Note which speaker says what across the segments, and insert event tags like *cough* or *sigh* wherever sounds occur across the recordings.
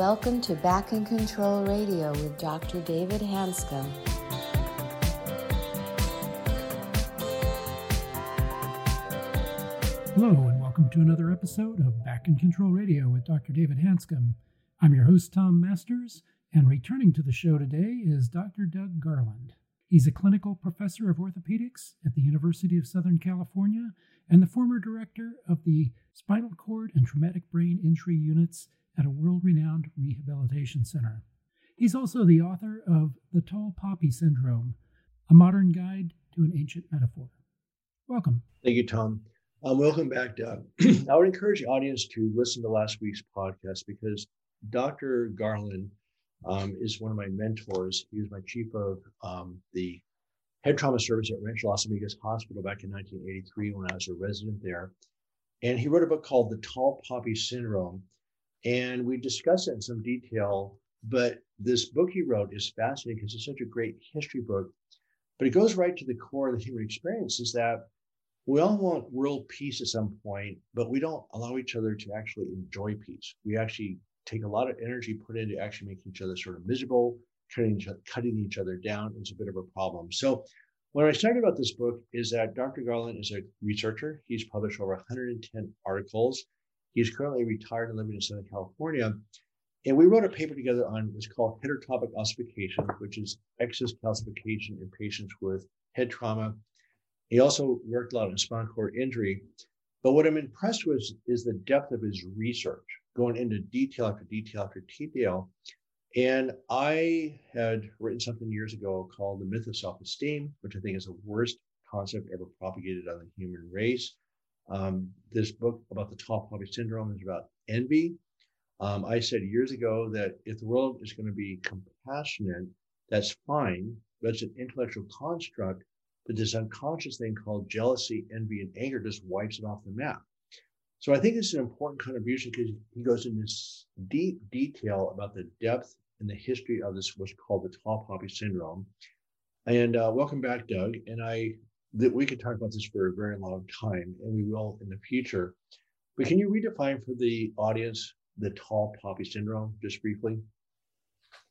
Speaker 1: welcome to Back in Control Radio with Dr. David Hanscom.
Speaker 2: Hello, and welcome to another episode of Back in Control Radio with Dr. David Hanscom. I'm your host, Tom Masters, and returning to the show today is Dr. Doug Garland. He's a clinical professor of orthopedics at the University of Southern California and the former director of the spinal cord and traumatic brain injury units at a world renowned rehabilitation center. He's also the author of The Tall Poppy Syndrome, a modern guide to an ancient metaphor. Welcome.
Speaker 3: Thank you, Tom. Um, welcome back, Doug. *clears throat* I would encourage the audience to listen to last week's podcast because Dr. Garland um, is one of my mentors. He was my chief of um, the head trauma service at Rancho Los Amigos Hospital back in 1983 when I was a resident there. And he wrote a book called The Tall Poppy Syndrome. And we discussed it in some detail. But this book he wrote is fascinating because it's such a great history book. But it goes right to the core of the human experience is that we all want world peace at some point, but we don't allow each other to actually enjoy peace. We actually take a lot of energy put into actually making each other sort of miserable, cutting each other, cutting each other down is a bit of a problem. So what I started about this book is that Dr. Garland is a researcher. He's published over 110 articles. He's currently retired and living in Southern California. And we wrote a paper together on what's called heterotopic ossification, which is excess calcification in patients with head trauma. He also worked a lot on spinal cord injury. But what I'm impressed with is the depth of his research, going into detail after detail after detail. And I had written something years ago called The Myth of Self Esteem, which I think is the worst concept ever propagated on the human race. Um, this book about the tall poppy syndrome is about envy. Um, I said years ago that if the world is going to be compassionate, that's fine, but it's an intellectual construct but this unconscious thing called jealousy, envy, and anger just wipes it off the map. So I think this is an important contribution because he goes into deep detail about the depth and the history of this, what's called the tall poppy syndrome. And uh, welcome back, Doug. And I that we could talk about this for a very long time, and we will in the future. But can you redefine for the audience the tall poppy syndrome just briefly?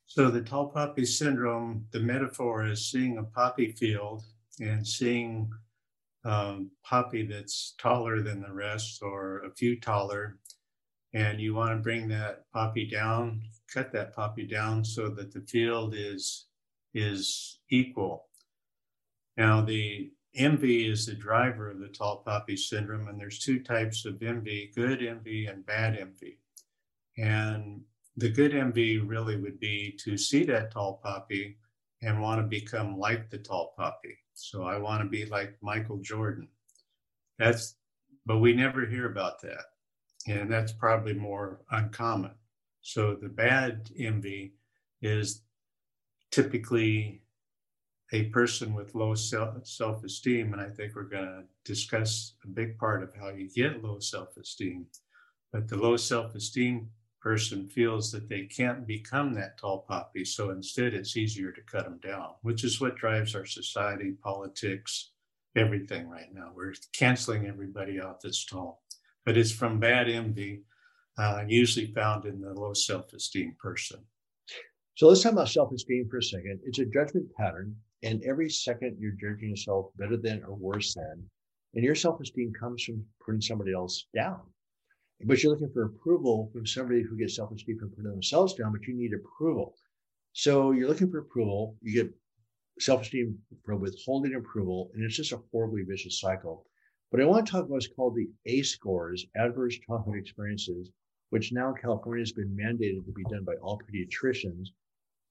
Speaker 4: So the tall poppy syndrome, the metaphor is seeing a poppy field and seeing um, poppy that's taller than the rest or a few taller, and you want to bring that poppy down, cut that poppy down so that the field is is equal. Now the envy is the driver of the tall poppy syndrome, and there's two types of envy: good envy and bad envy. And the good envy really would be to see that tall poppy and want to become like the tall poppy. So I want to be like Michael Jordan. That's, but we never hear about that. And that's probably more uncommon. So the bad envy is typically a person with low self esteem. And I think we're going to discuss a big part of how you get low self esteem. But the low self esteem person feels that they can't become that tall poppy. So instead, it's easier to cut them down, which is what drives our society, politics, everything right now. We're canceling everybody out that's tall. But it's from bad envy, uh, usually found in the low self esteem person.
Speaker 3: So let's talk about self esteem for a second. It's a judgment pattern. And every second you're judging yourself better than or worse than. And your self esteem comes from putting somebody else down but you're looking for approval from somebody who gets self-esteem from putting themselves down, but you need approval. So you're looking for approval, you get self-esteem from withholding approval, and it's just a horribly vicious cycle. But I want to talk about what's called the ACE scores, adverse childhood experiences, which now California has been mandated to be done by all pediatricians.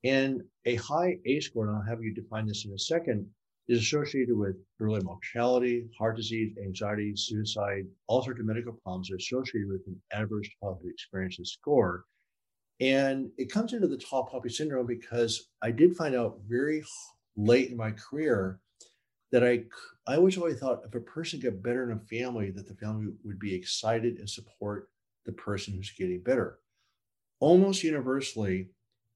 Speaker 3: And a high ACE score, and I'll have you define this in a second, is associated with early mortality, heart disease, anxiety, suicide, all sorts of medical problems are associated with an adverse childhood experiences score. And it comes into the tall poppy syndrome because I did find out very late in my career that I I always always thought if a person got better in a family, that the family would be excited and support the person who's getting better. Almost universally,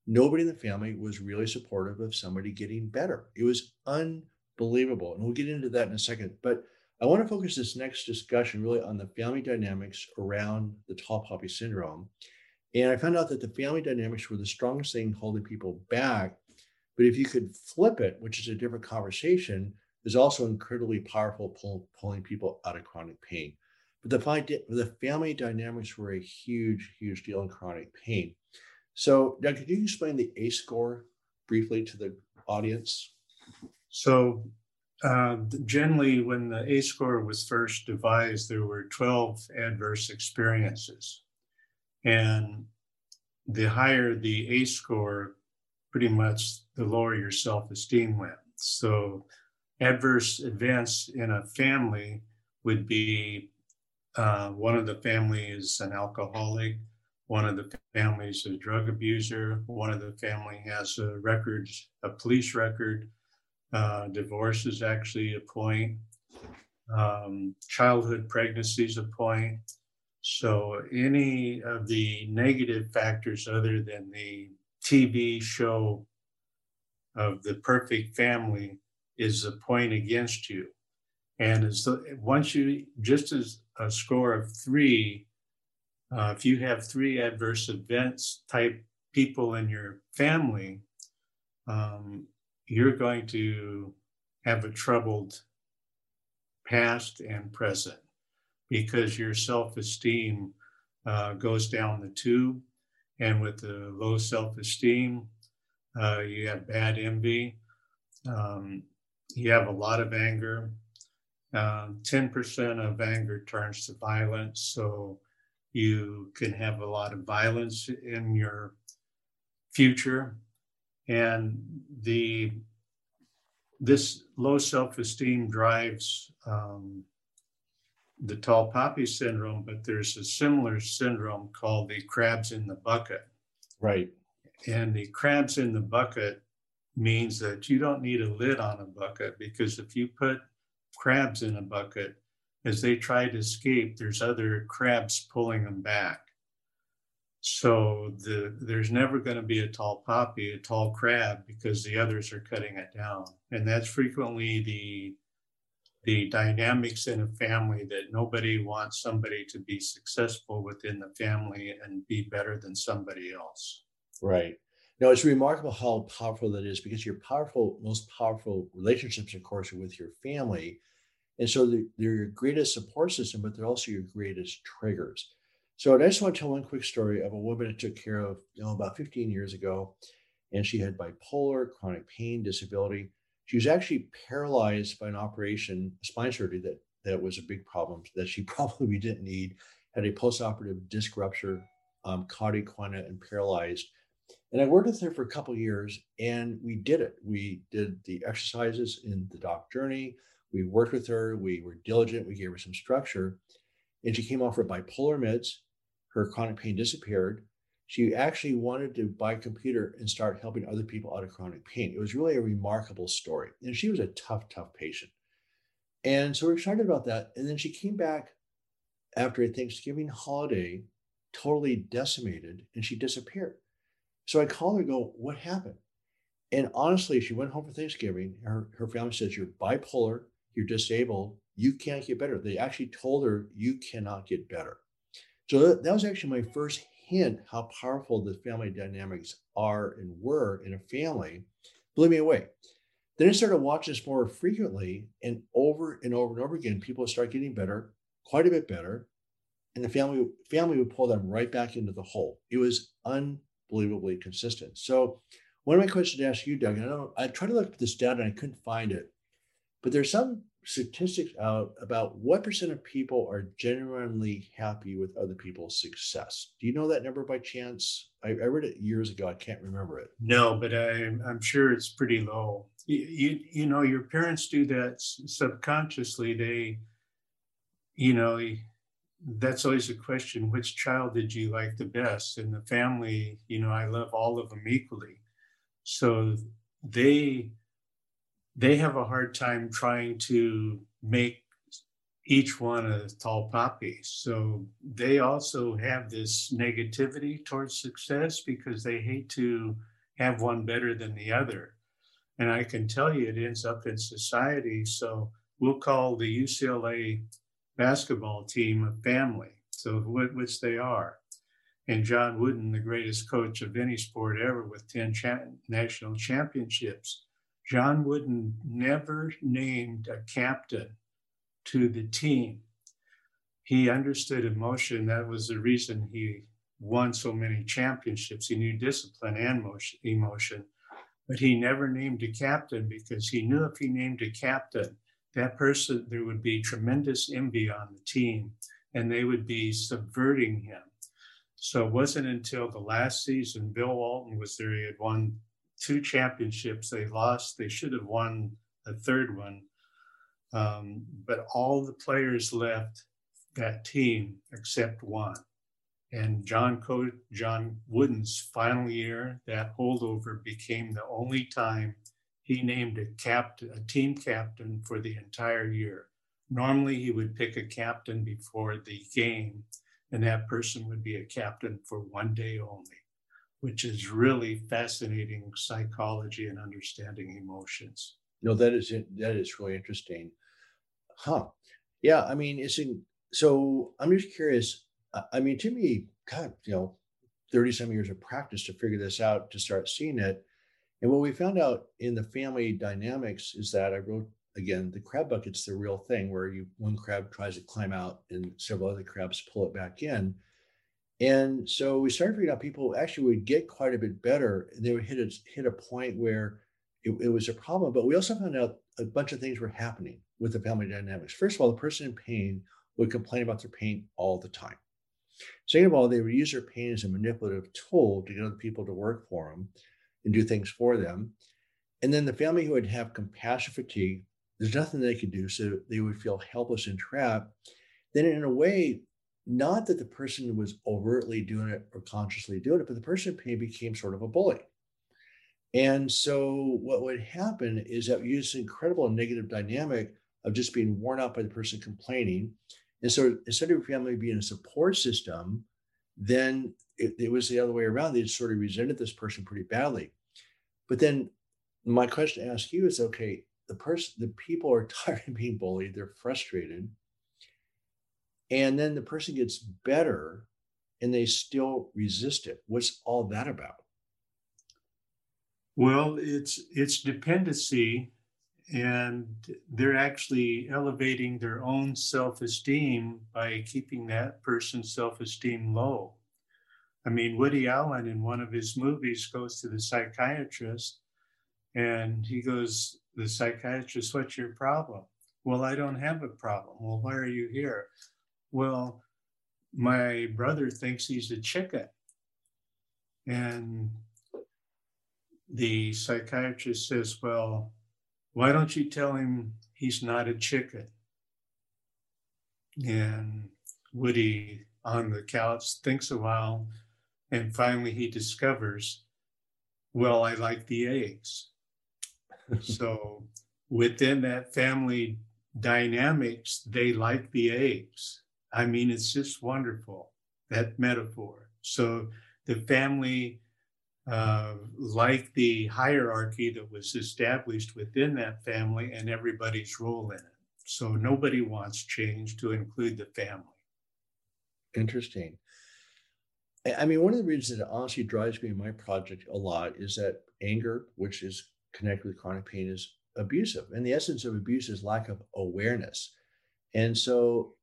Speaker 3: nobody in the family was really supportive of somebody getting better. It was unbelievable. And we'll get into that in a second. But I want to focus this next discussion really on the family dynamics around the tall poppy syndrome. And I found out that the family dynamics were the strongest thing holding people back. But if you could flip it, which is a different conversation, is also incredibly powerful pull, pulling people out of chronic pain. But the, the family dynamics were a huge, huge deal in chronic pain. So, Doug, could you explain the ACE score briefly to the audience?
Speaker 4: So, uh, generally, when the ACE score was first devised, there were 12 adverse experiences. And the higher the ACE score, pretty much the lower your self esteem went. So, adverse events in a family would be uh, one of the family is an alcoholic, one of the families is a drug abuser, one of the family has a record, a police record. Uh, divorce is actually a point. Um, childhood pregnancy is a point. So any of the negative factors other than the TV show of the perfect family is a point against you. And as the, once you, just as a score of three, uh, if you have three adverse events type people in your family, um, you're going to have a troubled past and present because your self esteem uh, goes down the tube. And with the low self esteem, uh, you have bad envy. Um, you have a lot of anger. Um, 10% of anger turns to violence. So you can have a lot of violence in your future. And the this low self-esteem drives um, the tall poppy syndrome, but there's a similar syndrome called the crabs in the bucket.
Speaker 3: Right.
Speaker 4: And the crabs in the bucket means that you don't need a lid on a bucket because if you put crabs in a bucket, as they try to escape, there's other crabs pulling them back. So the, there's never going to be a tall poppy, a tall crab, because the others are cutting it down. And that's frequently the the dynamics in a family that nobody wants somebody to be successful within the family and be better than somebody else.
Speaker 3: Right. Now it's remarkable how powerful that is because your powerful, most powerful relationships, of course, are with your family. And so they're, your greatest support system, but they're also your greatest triggers. So I just want to tell one quick story of a woman I took care of you know, about 15 years ago. And she had bipolar, chronic pain, disability. She was actually paralyzed by an operation, spine surgery that, that was a big problem *laughs* that she probably didn't need, had a postoperative disc rupture, um, cauda equina, and paralyzed and I worked with her for a couple years and we did it. We did the exercises in the doc journey. We worked with her. We were diligent. We gave her some structure. And she came off her bipolar meds. Her chronic pain disappeared. She actually wanted to buy a computer and start helping other people out of chronic pain. It was really a remarkable story. And she was a tough, tough patient. And so we're excited about that. And then she came back after a Thanksgiving holiday, totally decimated, and she disappeared. So I called her, and go, what happened? And honestly, she went home for Thanksgiving. Her, her family says, You're bipolar, you're disabled, you can't get better. They actually told her, You cannot get better. So that, was actually my first hint how powerful the family dynamics are and were in a family. Blew me away. Then I started watching this more frequently, and over and over and over again, people start getting better, quite a bit better, and the family family would pull them right back into the hole. It was unbelievably consistent. So one of my questions to ask you, Doug, I know I tried to look at this data and I couldn't find it, but there's some statistics out about what percent of people are genuinely happy with other people's success. Do you know that number by chance? I, I read it years ago. I can't remember it.
Speaker 4: No, but I, I'm sure it's pretty low. You, you, you know, your parents do that subconsciously. They, you know, that's always a question which child did you like the best in the family you know i love all of them equally so they they have a hard time trying to make each one a tall poppy. So they also have this negativity towards success because they hate to have one better than the other. And i can tell you it ends up in society. So we'll call the ucla basketball team a family, so which they are. And John Wooden, the greatest coach of any sport ever with 10 cha- national championships, John Wooden never named a captain to the team. He understood emotion. That was the reason he won so many championships. He knew discipline and motion, emotion, but he never named a captain because he knew if he named a captain, that person, there would be tremendous envy on the team and they would be subverting him. So it wasn't until the last season Bill Walton was there. He had won two championships. They lost. They should have won a third one. Um, but all the players left that team except one. And John Co- John Wooden's final year, that holdover became the only time he named a captain, a team captain for the entire year. Normally, he would pick a captain before the game, and that person would be a captain for one day only, which is really fascinating psychology and understanding emotions.
Speaker 3: No, that is that is really interesting, huh? Yeah, I mean, it's in, so. I'm just curious. I mean, to me, God, you know, thirty some years of practice to figure this out, to start seeing it, and what we found out in the family dynamics is that I wrote again, the crab bucket's the real thing where you one crab tries to climb out and several other crabs pull it back in. And so we started figuring out people actually would get quite a bit better. And they would hit a hit a point where it, it was a problem. But we also found out a bunch of things were happening with the family dynamics. First of all, the person in pain would complain about their pain all the time. Second of all, they would use their pain as a manipulative tool to get other people to work for them and do things for them. And then the family who would have compassion fatigue there's nothing they could do. So they would feel helpless and trapped. Then, in a way, not that the person was overtly doing it or consciously doing it, but the person became sort of a bully. And so, what would happen is that you use this incredible negative dynamic of just being worn out by the person complaining. And so, instead of your family being a support system, then it, it was the other way around. They sort of resented this person pretty badly. But then, my question to ask you is okay, the person the people are *laughs* tired of being bullied they're frustrated and then the person gets better and they still resist it what's all that about
Speaker 4: well it's it's dependency and they're actually elevating their own self-esteem by keeping that person's self-esteem low i mean woody allen in one of his movies goes to the psychiatrist and he goes the psychiatrist, what's your problem? Well, I don't have a problem. Well, why are you here? Well, my brother thinks he's a chicken. And the psychiatrist says, Well, why don't you tell him he's not a chicken? And Woody on the couch thinks a while and finally he discovers, Well, I like the eggs *laughs* so within that family dynamics, they like the eggs. I mean, it's just wonderful, that metaphor. So the family, uh, like the hierarchy that was established within that family and everybody's role in it. So nobody wants change to include the family.
Speaker 3: Interesting. I mean, one of the reasons that honestly drives me in my project a lot is that anger, which is connected with chronic pain is abusive. And the essence of abuse is lack of awareness. And so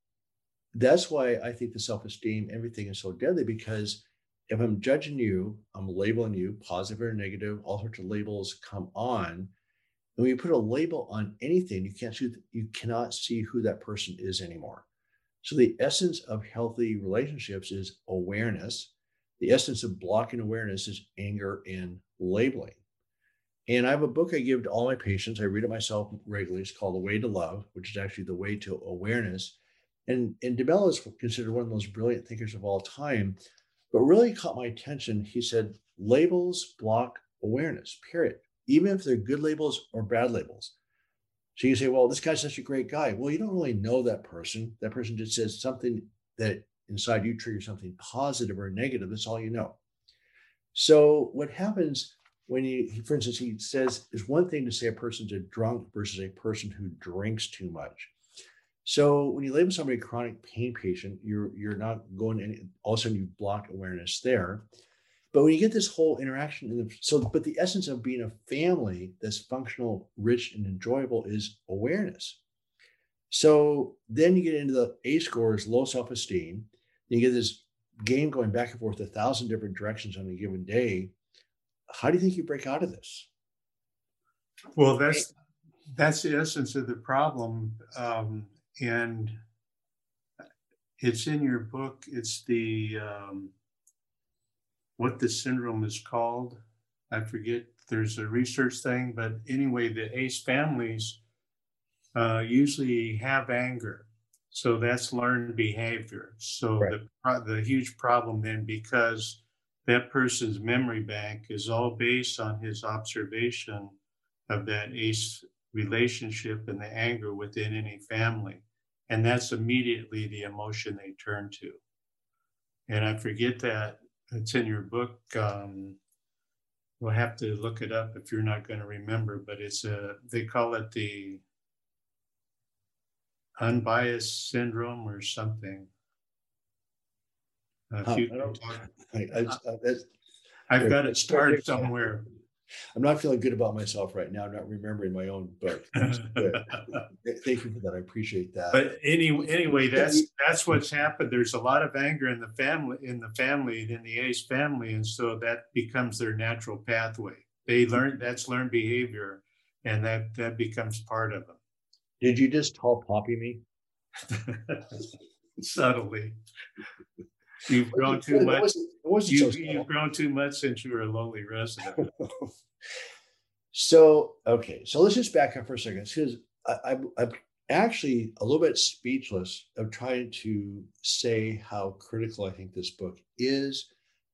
Speaker 3: that's why I think the self esteem, everything is so deadly because if I'm judging you, I'm labeling you positive or negative, all sorts of labels come on. And when you put a label on anything, you can't see, you cannot see who that person is anymore. So the essence of healthy relationships is awareness. The essence of blocking awareness is anger and labeling. And I have a book I give to all my patients. I read it myself regularly. It's called The Way to Love, which is actually the way to awareness. And, and DeMello is considered one of the most brilliant thinkers of all time. But really caught my attention. He said, labels block awareness, period. Even if they're good labels or bad labels. So you say, well, this guy's such a great guy. Well, you don't really know that person. That person just says something that inside you triggers something positive or negative. That's all you know. So what happens when he, for instance, he says it's one thing to say a person's a drunk versus a person who drinks too much. So when you label somebody a chronic pain patient, you're you're not going any all of a sudden you block awareness there. But when you get this whole interaction, in the, so but the essence of being a family that's functional, rich, and enjoyable is awareness. So then you get into the ACE scores, low self-esteem. You get this game going back and forth a thousand different directions on a given day. How do you think you break out of this?
Speaker 4: Well, that's that's the essence of the problem, um, and it's in your book. It's the um, what the syndrome is called. I forget. There's a research thing, but anyway, the ACE families uh, usually have anger, so that's learned behavior. So right. the the huge problem then because that person's memory bank is all based on his observation of that ACE relationship and the anger within any family. And that's immediately the emotion they turn to. And I forget that it's in your book. Um, we'll have to look it up if you're not going to remember, but it's a, they call it the unbiased syndrome or something.
Speaker 3: Uh, huh, *laughs* I I,
Speaker 4: I, have got it started somewhere.
Speaker 3: I'm not feeling good about myself right now. I'm not remembering my own book. *laughs* Thank you for that. I appreciate that.
Speaker 4: But any, anyway, that's that's what's happened. There's a lot of anger in the family, in the family, in the Ace family, and so that becomes their natural pathway. They learn that's learned behavior, and that that becomes part of them.
Speaker 3: Did you just tall poppy me? *laughs*
Speaker 4: Subtly. You've grown too much. It wasn't, it wasn't you, so you've grown too much since you were a lonely resident. *laughs*
Speaker 3: so okay, so let's just back up for a second because I, I'm actually a little bit speechless of trying to say how critical I think this book is,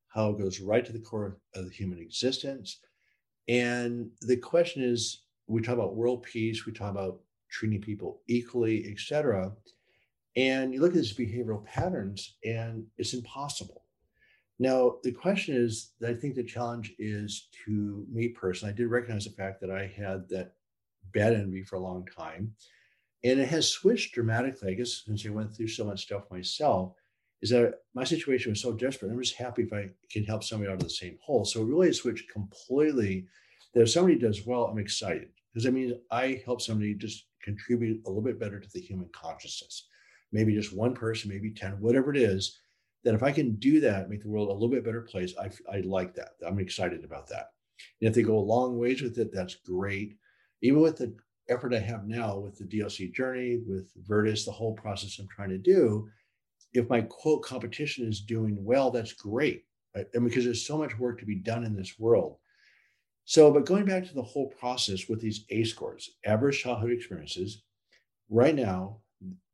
Speaker 3: how it goes right to the core of the human existence, and the question is: we talk about world peace, we talk about treating people equally, etc. And you look at these behavioral patterns, and it's impossible. Now, the question is that I think the challenge is to me personally. I did recognize the fact that I had that bad envy for a long time. And it has switched dramatically, I guess, since I went through so much stuff myself. Is that my situation was so desperate. I'm just happy if I can help somebody out of the same hole. So really, it really switched completely that if somebody does well, I'm excited because that means I help somebody just contribute a little bit better to the human consciousness maybe just one person, maybe 10, whatever it is, that if I can do that, make the world a little bit better place, I, I like that. I'm excited about that. And if they go a long ways with it, that's great. Even with the effort I have now with the DOC journey, with Virtus, the whole process I'm trying to do, if my quote competition is doing well, that's great. And because there's so much work to be done in this world. So, but going back to the whole process with these ACE scores, average childhood experiences, right now,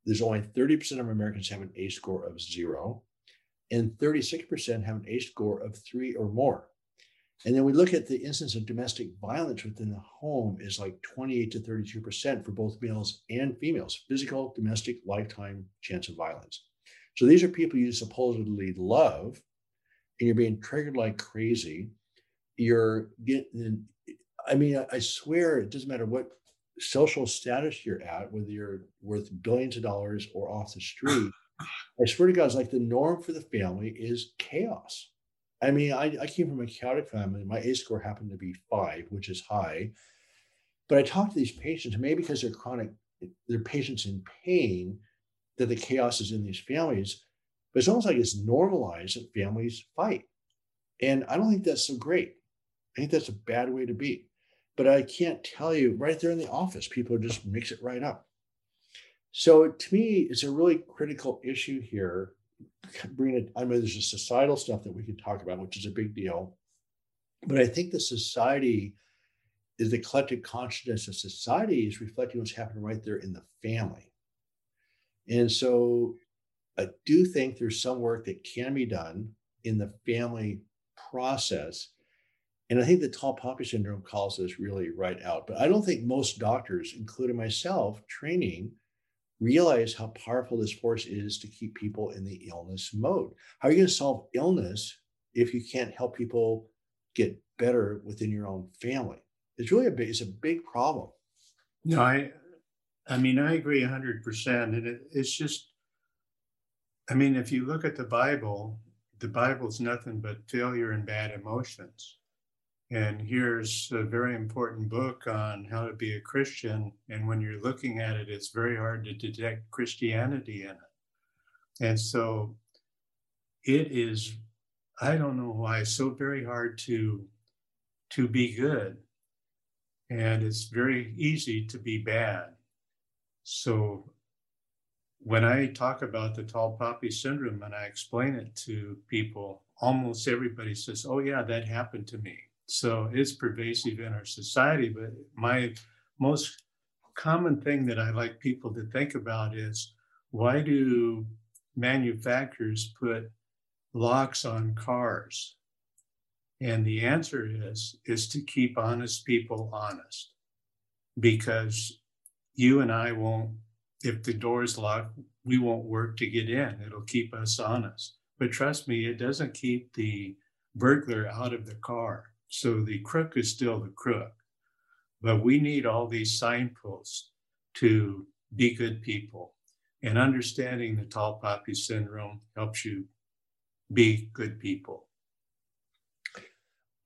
Speaker 3: there's only 30% of Americans have an ACE score of zero, and 36% have an ACE score of three or more. And then we look at the incidence of domestic violence within the home is like 28 to 32% for both males and females, physical, domestic, lifetime chance of violence. So these are people you supposedly love, and you're being triggered like crazy. You're getting, I mean, I swear it doesn't matter what social status you're at, whether you're worth billions of dollars or off the street, I swear to God, it's like the norm for the family is chaos. I mean, I, I came from a chaotic family. My ACE score happened to be five, which is high. But I talk to these patients, maybe because they're chronic, they're patients in pain, that the chaos is in these families. But it's almost like it's normalized that families fight. And I don't think that's so great. I think that's a bad way to be but I can't tell you right there in the office. People just mix it right up. So to me, it's a really critical issue here. Bring it. I mean, there's a societal stuff that we can talk about, which is a big deal. But I think the society is the collective consciousness of society is reflecting what's happening right there in the family. And so I do think there's some work that can be done in the family process and I think the tall poppy syndrome calls this really right out. But I don't think most doctors, including myself, training, realize how powerful this force is to keep people in the illness mode. How are you going to solve illness if you can't help people get better within your own family? It's really a big, it's a big problem.
Speaker 4: No, I I mean, I agree 100%. And it, it's just, I mean, if you look at the Bible, the Bible's nothing but failure and bad emotions. And here's a very important book on how to be a Christian. And when you're looking at it, it's very hard to detect Christianity in it. And so it is, I don't know why, so very hard to to be good. And it's very easy to be bad. So when I talk about the tall poppy syndrome and I explain it to people, almost everybody says, Oh, yeah, that happened to me. So it's pervasive in our society. But my most common thing that I like people to think about is why do manufacturers put locks on cars? And the answer is is to keep honest people honest. Because you and I won't if the door is locked, we won't work to get in. It'll keep us honest. But trust me, it doesn't keep the burglar out of the car. So the crook is still the crook. But we need all these signposts to be good people. And understanding the tall poppy syndrome helps you be good people.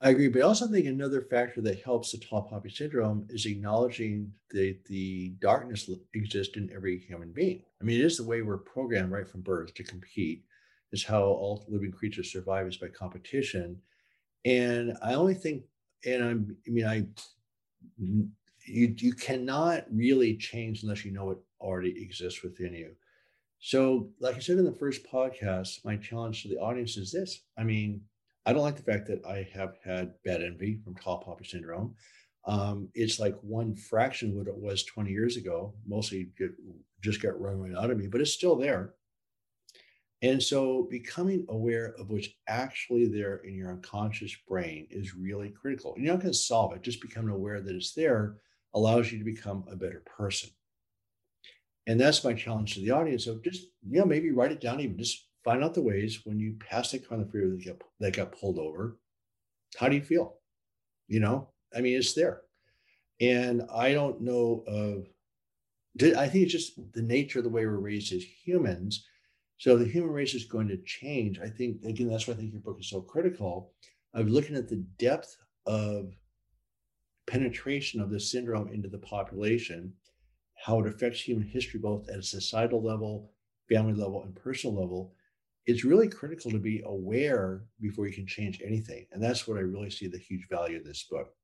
Speaker 3: I agree, but I also think another factor that helps the tall poppy syndrome is acknowledging that the darkness exists in every human being. I mean, it is the way we're programmed right from birth to compete. Is how all living creatures survive is by competition. And I only think, and I'm, I mean, I, you you cannot really change unless you know it already exists within you. So, like I said in the first podcast, my challenge to the audience is this: I mean I don't like the fact that I have had bad envy from tall poppy syndrome. Um, it's like one fraction what it was 20 years ago. Mostly just got run right out of me, but it's still there. And so becoming aware of what's actually there in your unconscious brain is really critical. You're not going to solve it, just becoming aware that it's there allows you to become a better person. And that's my challenge to the audience. So just, you know, maybe write it down, even just find out the ways when you pass that on the freeway that get, that got pulled over. How do you feel? You know, I mean, it's there. And I don't know of, I think it's just the nature of the way we're raised as humans. So the human race is going to change. I think, again, that's why I think your book is so critical of looking at the depth of penetration of this syndrome into the population, how it affects human history, both at a societal level, family level, and personal level, it's really critical to be aware before you can change anything. And that's what I really see the huge value of this book.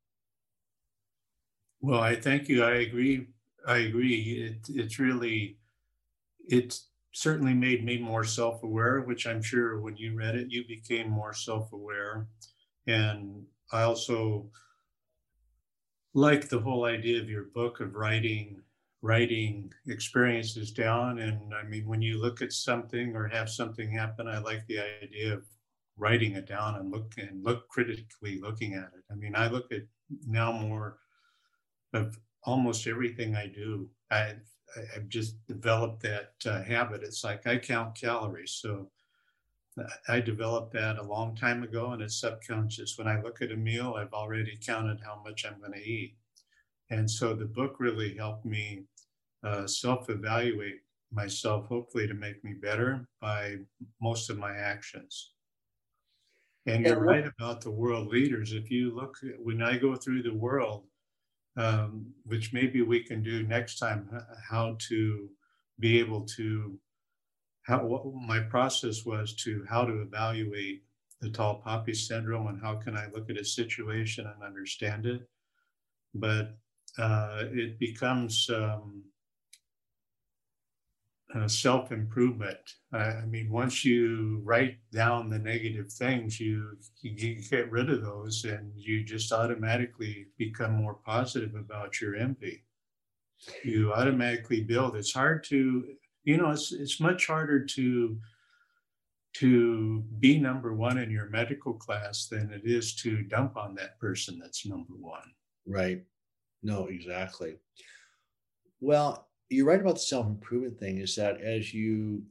Speaker 4: Well, I thank you. I agree. I agree. It, it's really, it's certainly made me more self aware, which I'm sure when you read it, you became more self aware. And I also like the whole idea of your book of writing writing experiences down. And I mean, when you look at something or have something happen, I like the idea of writing it down and look and look critically looking at it. I mean, I look at now more of almost everything I do. I, I've just developed that uh, habit. It's like I count calories. So I developed that a long time ago and it's subconscious. When I look at a meal, I've already counted how much I'm going to eat. And so the book really helped me uh, self evaluate myself, hopefully to make me better by most of my actions. And you're right about the world leaders. If you look, when I go through the world, um, which maybe we can do next time, how to be able to, how what my process was to how to evaluate the tall poppy syndrome and how can I look at a situation and understand it. But uh, it becomes um, uh, self improvement. I mean, once you write down the negative things, you, you get rid of those and you just automatically become more positive about your envy. You automatically build. It's hard to, you know, it's, it's much harder to to be number one in your medical class than it is to dump on that person that's number one.
Speaker 3: Right. No, exactly. Well, you're right about the self improvement thing is that as you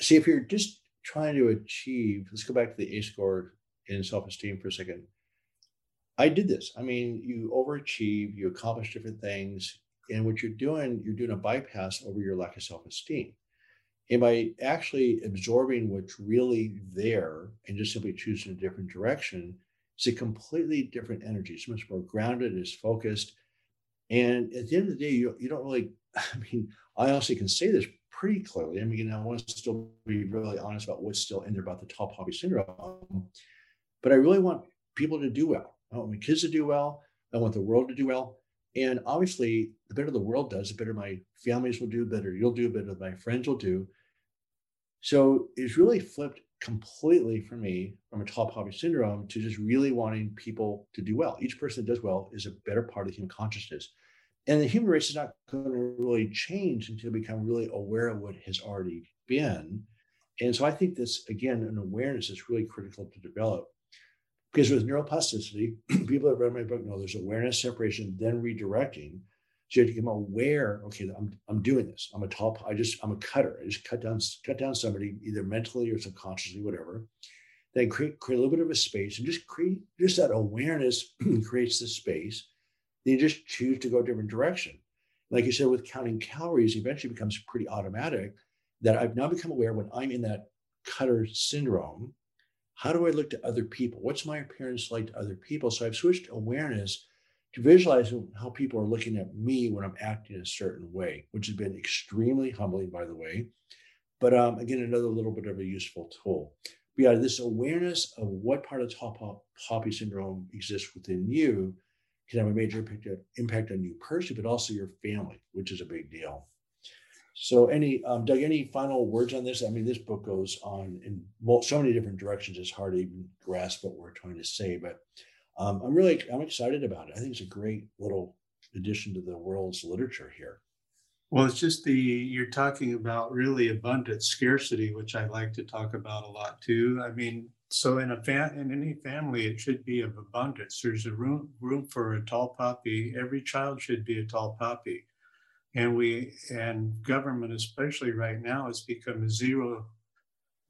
Speaker 3: see, if you're just trying to achieve, let's go back to the ACE score in self esteem for a second. I did this. I mean, you overachieve, you accomplish different things, And what you're doing, you're doing a bypass over your lack of self esteem. And by actually absorbing what's really there and just simply choosing a different direction, it's a completely different energy. It's much more grounded, it's focused. And at the end of the day, you, you don't really, *laughs* I mean, I honestly can say this pretty clearly. I mean, I want to still be really honest about what's still in there about the tall poppy syndrome. But I really want people to do well. I want my kids to do well. I want the world to do well. And obviously, the better the world does, the better my families will do, better you'll do, better my friends will do. So it's really flipped completely for me from a tall poppy syndrome to just really wanting people to do well. Each person that does well is a better part of the human consciousness. And the human race is not going to really change until we become really aware of what has already been. And so I think this, again, an awareness is really critical to develop. Because with neuroplasticity, *clears throat* people that read my book know there's awareness, separation, then redirecting. So you have to become aware. Okay, I'm I'm doing this. I'm a top. I just I'm a cutter. I just cut down cut down somebody either mentally or subconsciously, whatever. Then create create a little bit of a space and just create just that awareness *clears throat* creates the space. Then you just choose to go a different direction. Like you said, with counting calories, eventually becomes pretty automatic. That I've now become aware when I'm in that cutter syndrome. How do I look to other people? What's my appearance like to other people? So I've switched awareness to visualize how people are looking at me when I'm acting a certain way, which has been extremely humbling, by the way. But um, again, another little bit of a useful tool. But yeah, this awareness of what part of tall poppy syndrome exists within you can have a major impact, impact on you personally, but also your family, which is a big deal. So, any um, Doug, any final words on this? I mean, this book goes on in so many different directions; it's hard to even grasp what we're trying to say. But um, I'm really I'm excited about it. I think it's a great little addition to the world's literature here.
Speaker 4: Well, it's just the you're talking about really abundant scarcity, which I like to talk about a lot too. I mean, so in a fa- in any family, it should be of abundance. There's a room room for a tall poppy. Every child should be a tall poppy, and we and government, especially right now, has become a zero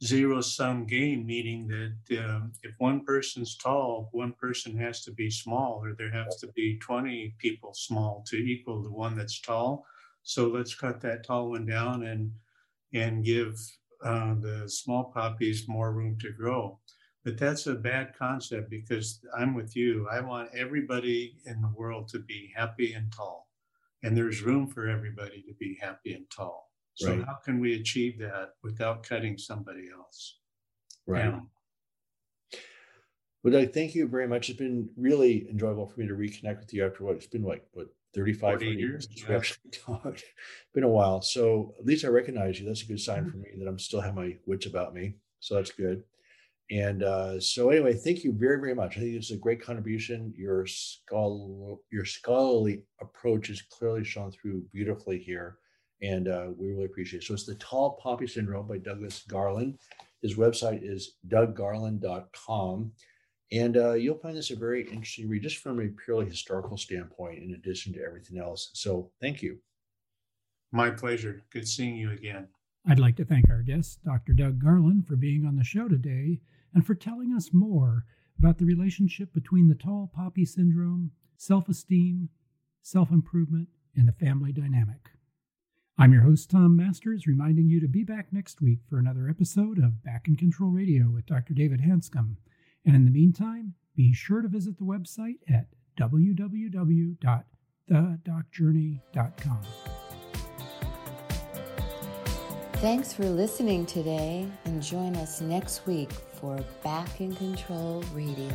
Speaker 4: zero sum game, meaning that um, if one person's tall, one person has to be small, or there has to be 20 people small to equal the one that's tall. So let's cut that tall one down and and give uh, the small poppies more room to grow. But that's a bad concept because I'm with you. I want everybody in the world to be happy and tall, and there's room for everybody to be happy and tall. So right. how can we achieve that without cutting somebody else?
Speaker 3: Right. Down? Well, Doug, thank you very much. It's been really enjoyable for me to reconnect with you after what it's been like, what, 35 40 years since we actually *laughs* talked. been a while. So at least I recognize you. That's a good sign mm-hmm. for me that I'm still have my wits about me. So that's good. And uh, so anyway, thank you very, very much. I think this is a great contribution. Your scholar, your scholarly approach is clearly shown through beautifully here and uh, we really appreciate it. So it's the Tall Poppy Syndrome by Douglas Garland. His website is douggarland.com. And uh, you'll find this a very interesting read, just from a purely historical standpoint, in addition to everything else. So thank you.
Speaker 4: My pleasure. Good seeing you again.
Speaker 2: I'd like to thank our guest, Dr. Doug Garland, for being on the show today and for telling us more about the relationship between the tall poppy syndrome, self esteem, self improvement, and the family dynamic. I'm your host, Tom Masters, reminding you to be back next week for another episode of Back in Control Radio with Dr. David Hanscom. And in the meantime, be sure to visit the website at www.thedocjourney.com.
Speaker 1: Thanks for listening today, and join us next week for Back in Control Radio.